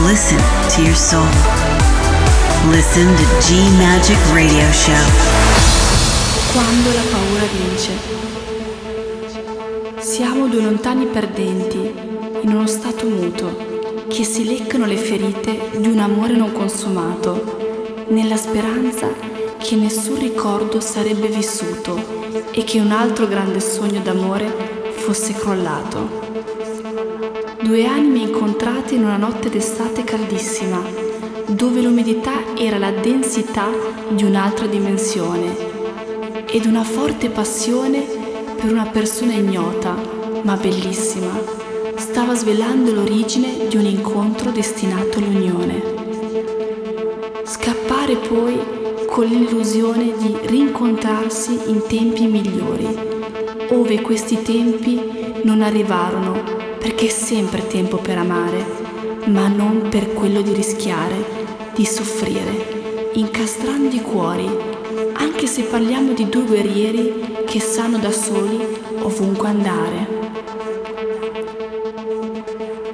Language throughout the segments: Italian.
Listen to your soul. Listen to G Magic Radio Show. Quando la paura vince. Siamo due lontani perdenti, in uno stato muto, che si leccano le ferite di un amore non consumato, nella speranza che nessun ricordo sarebbe vissuto e che un altro grande sogno d'amore fosse crollato. Due anime incontrate in una notte d'estate caldissima, dove l'umidità era la densità di un'altra dimensione ed una forte passione per una persona ignota, ma bellissima, stava svelando l'origine di un incontro destinato all'unione. Scappare poi con l'illusione di rincontrarsi in tempi migliori, ove questi tempi non arrivarono, perché è sempre tempo per amare, ma non per quello di rischiare, di soffrire, incastrando i cuori, anche se parliamo di due guerrieri che sanno da soli ovunque andare.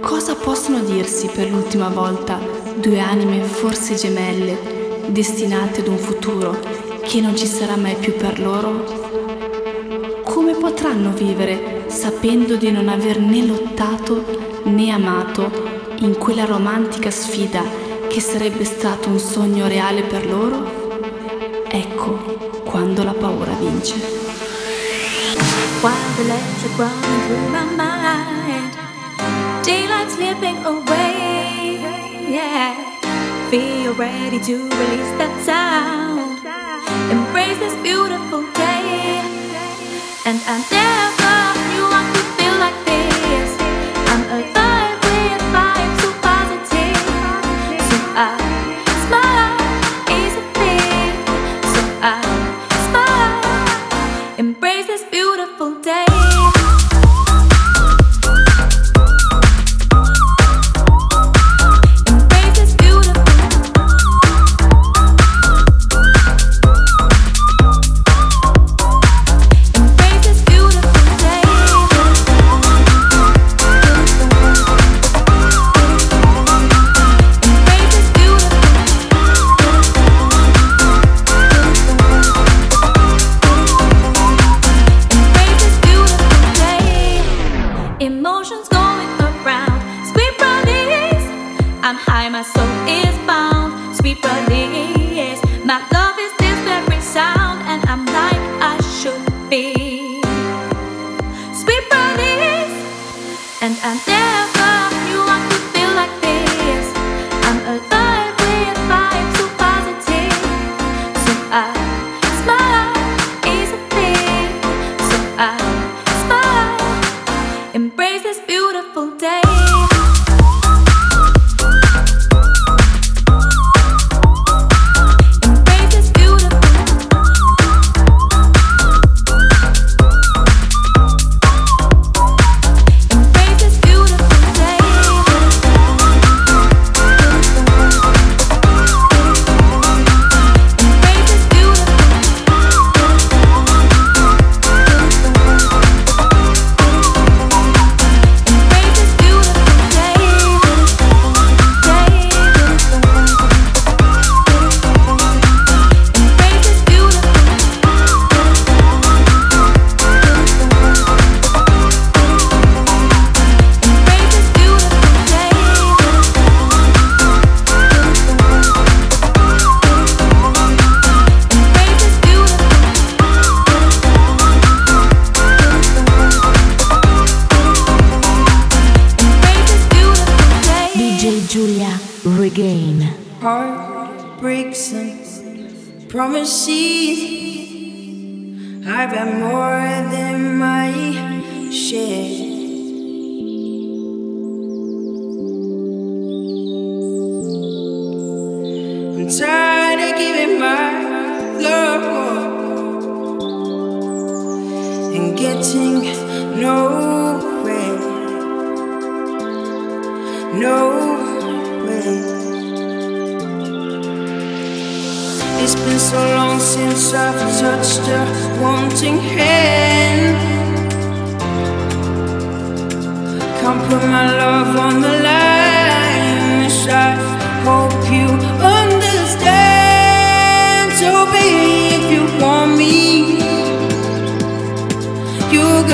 Cosa possono dirsi per l'ultima volta due anime forse gemelle, destinate ad un futuro che non ci sarà mai più per loro? Potranno vivere sapendo di non aver né lottato né amato in quella romantica sfida che sarebbe stato un sogno reale per loro? Ecco quando la paura vince. While the are running through my mind, daylight slipping away. Yeah, feel ready to release that sound, embrace this beautiful and I'm never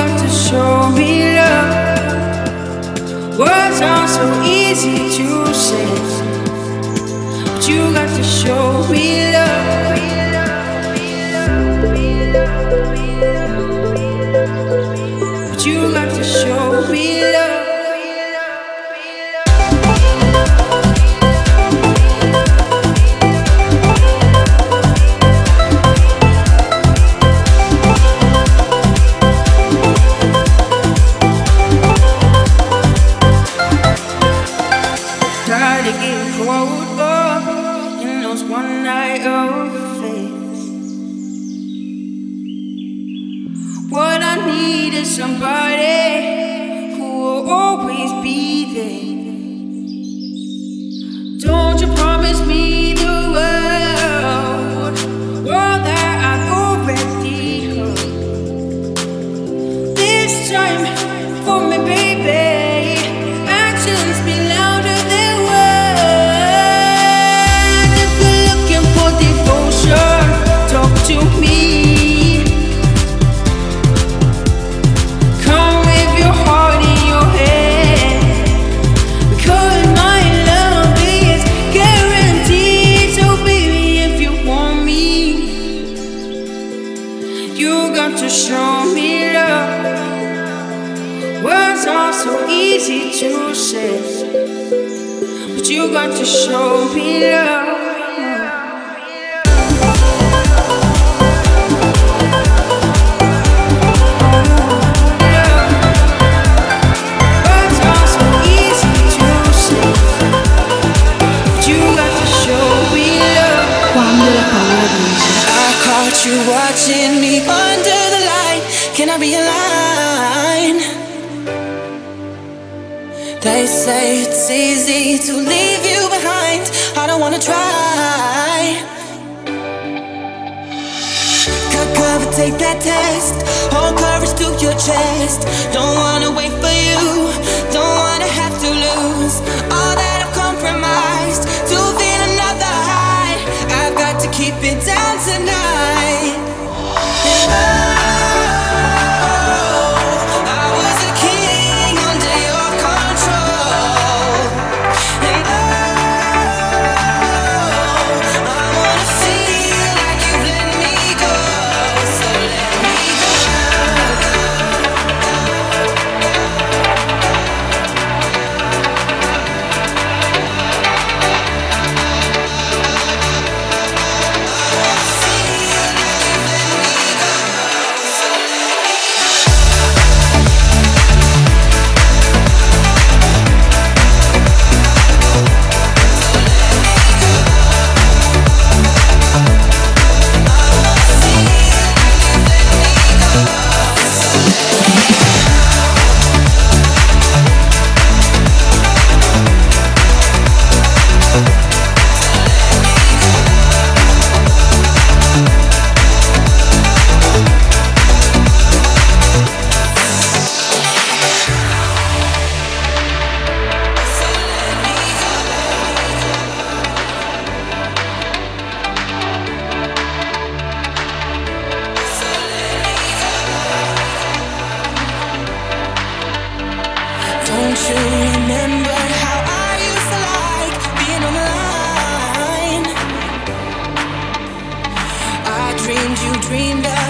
enough to show me love. Words are so easy to say, but you got to show me love. somebody I caught you watching me under the light. Can I be? They say it's easy to leave you behind. I don't wanna try. Cover, take that test. Hold courage to your chest. Don't wanna wait for dreamed of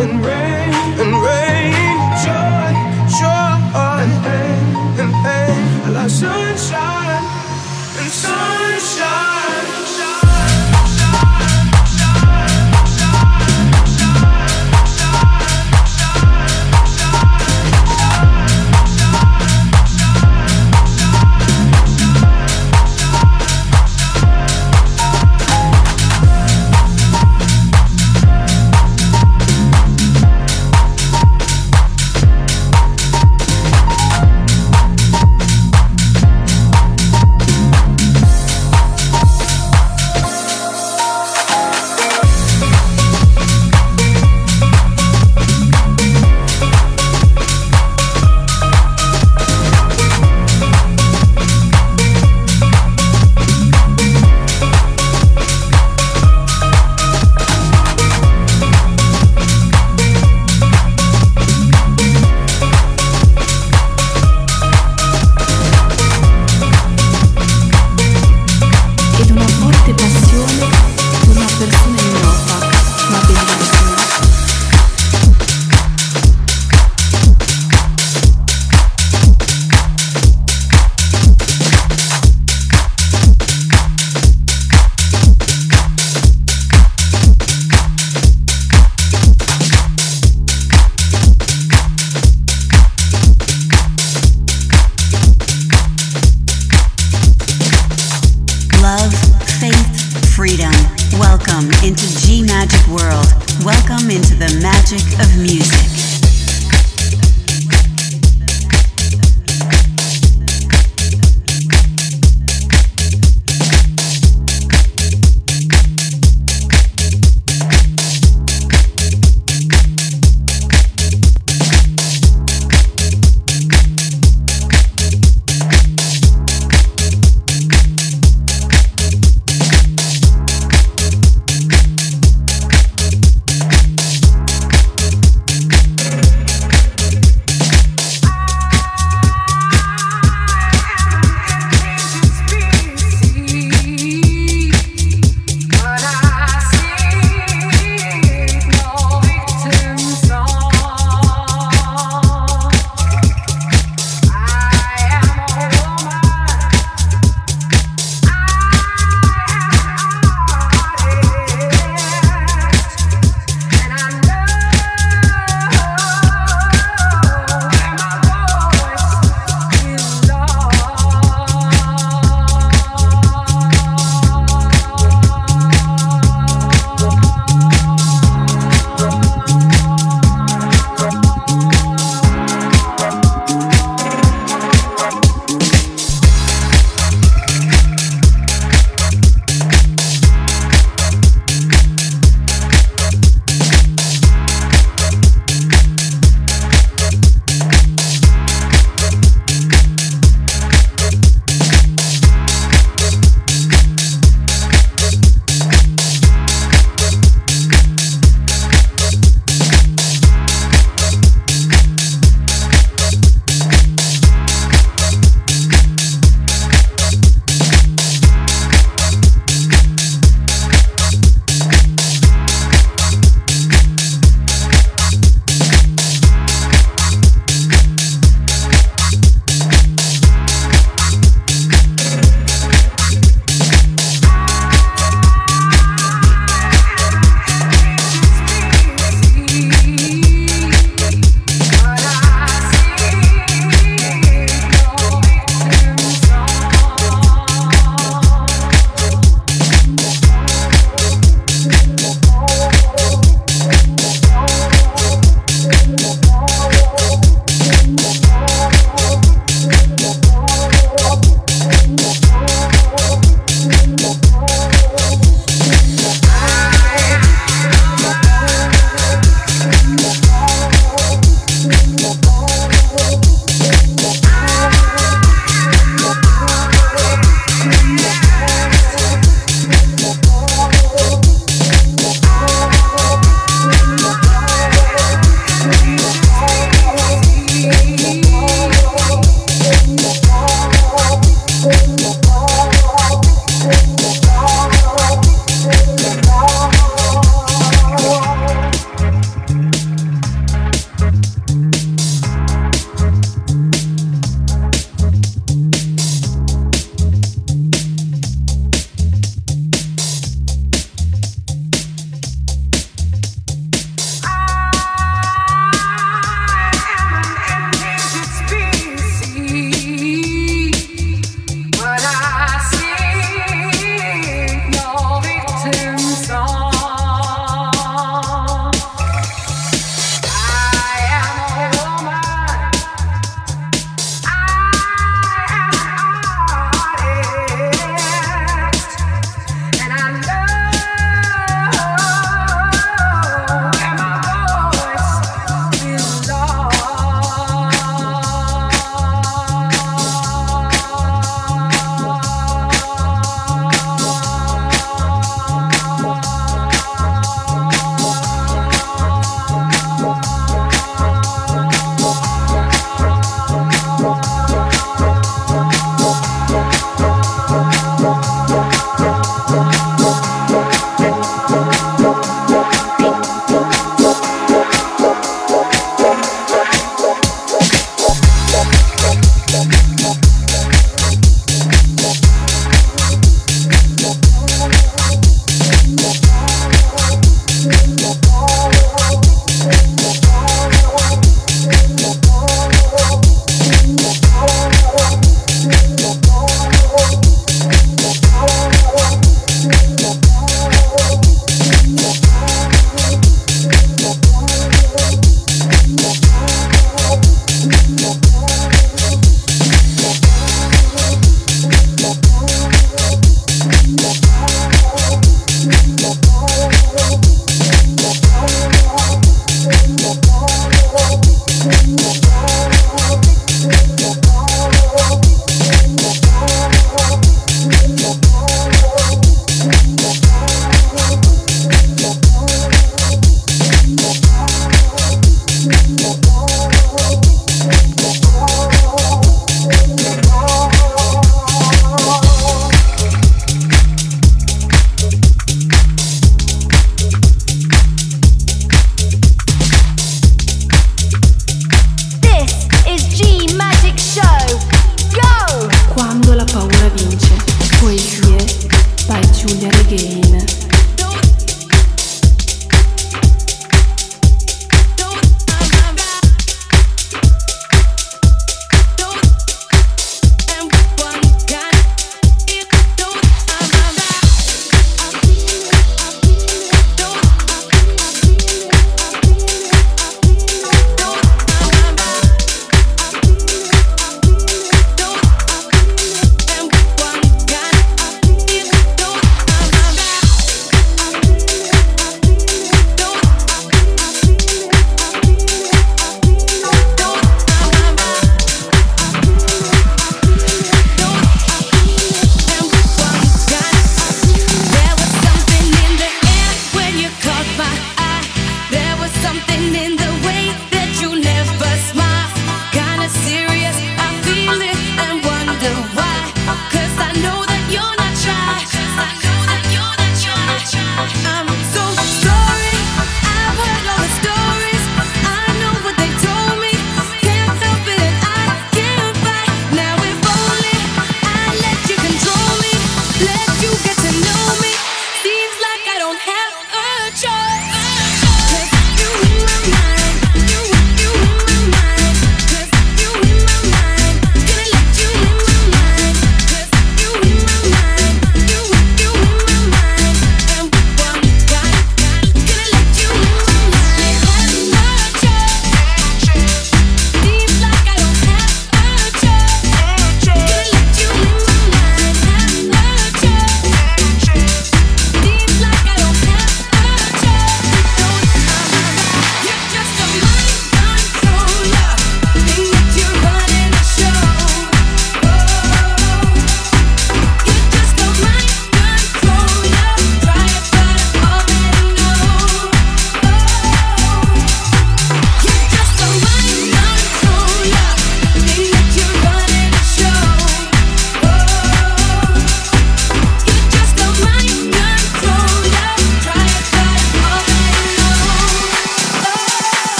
and rain,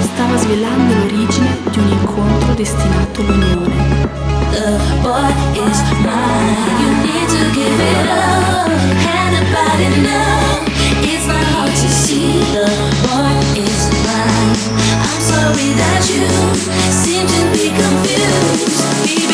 stava svelando l'origine di un incontro destinato all'unione. The boy is mine, you need to give it up, anybody know, it's not hard to see, the boy is mine, I'm sorry that you seem to be confused.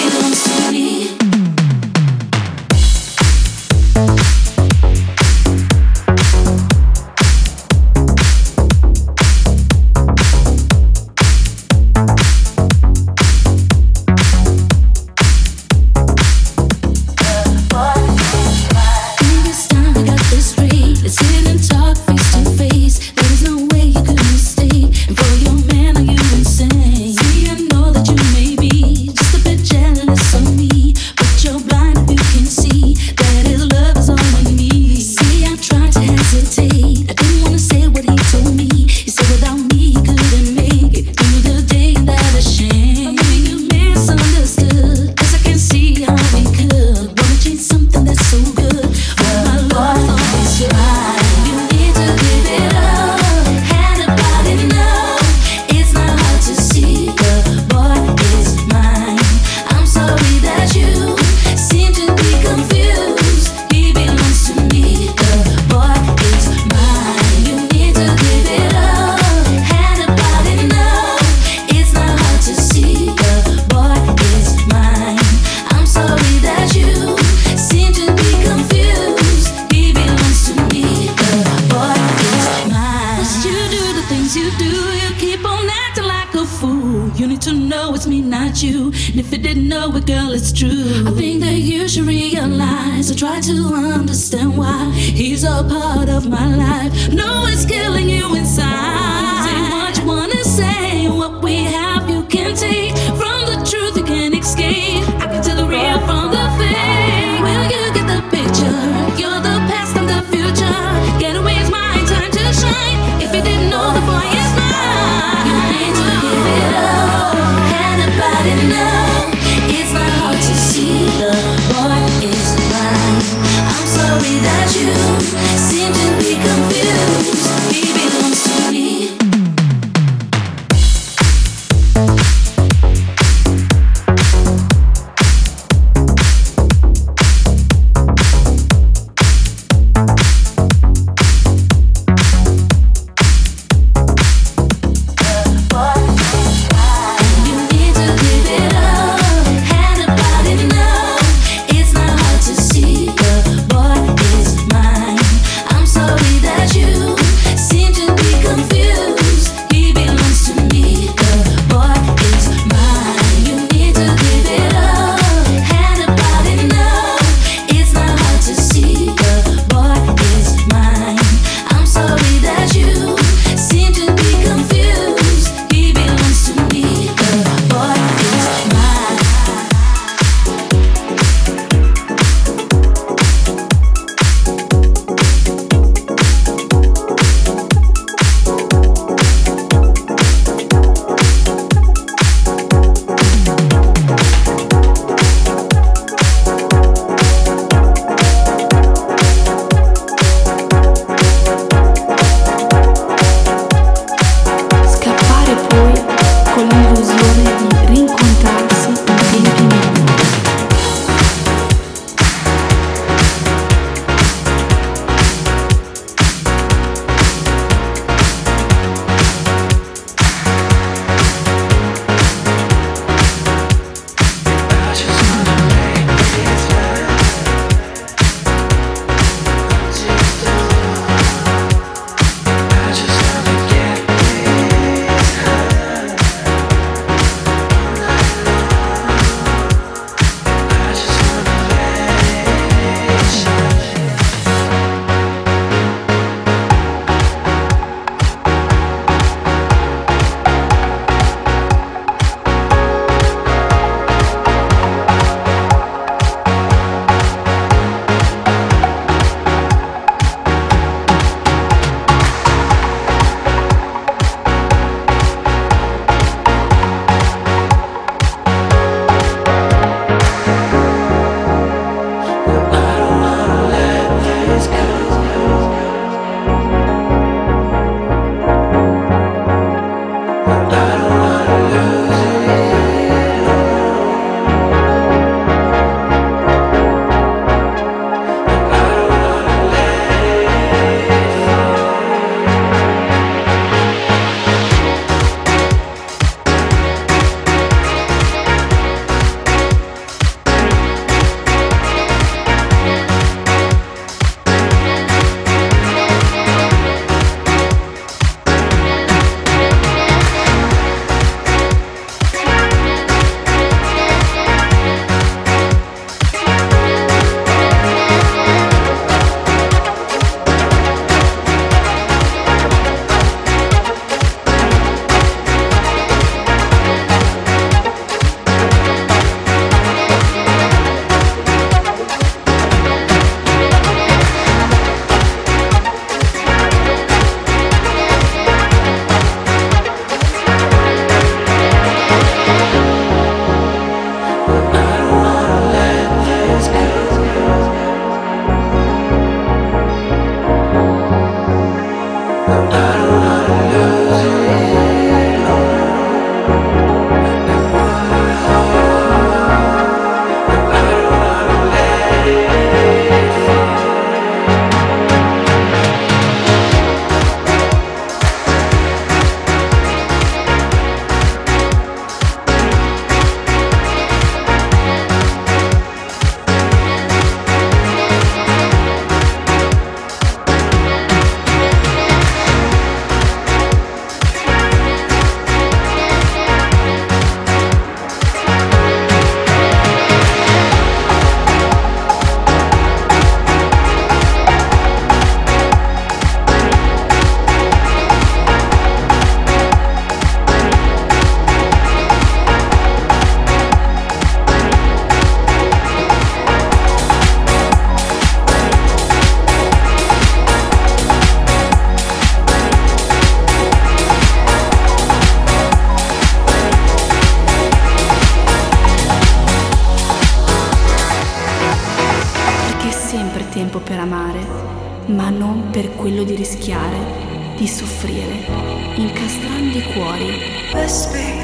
I think that you should realize. I try to understand why he's a part of my life. No, it's killing you inside. Say what you wanna say, what we have, you can take.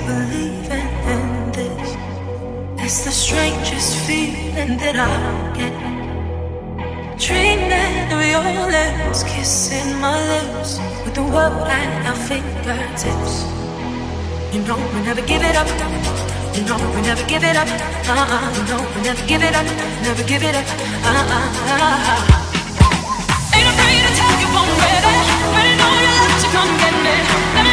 believing in this. It's the strangest feeling that I get. Dreaming of your lips, kissing my lips with the world at our fingertips. You know we never give it up. You know we never give it up. Uh-uh. You know we never give it up. Never give it up. Uh-uh. Ain't afraid to tell you I'm ready. Ready, know you love to come get me.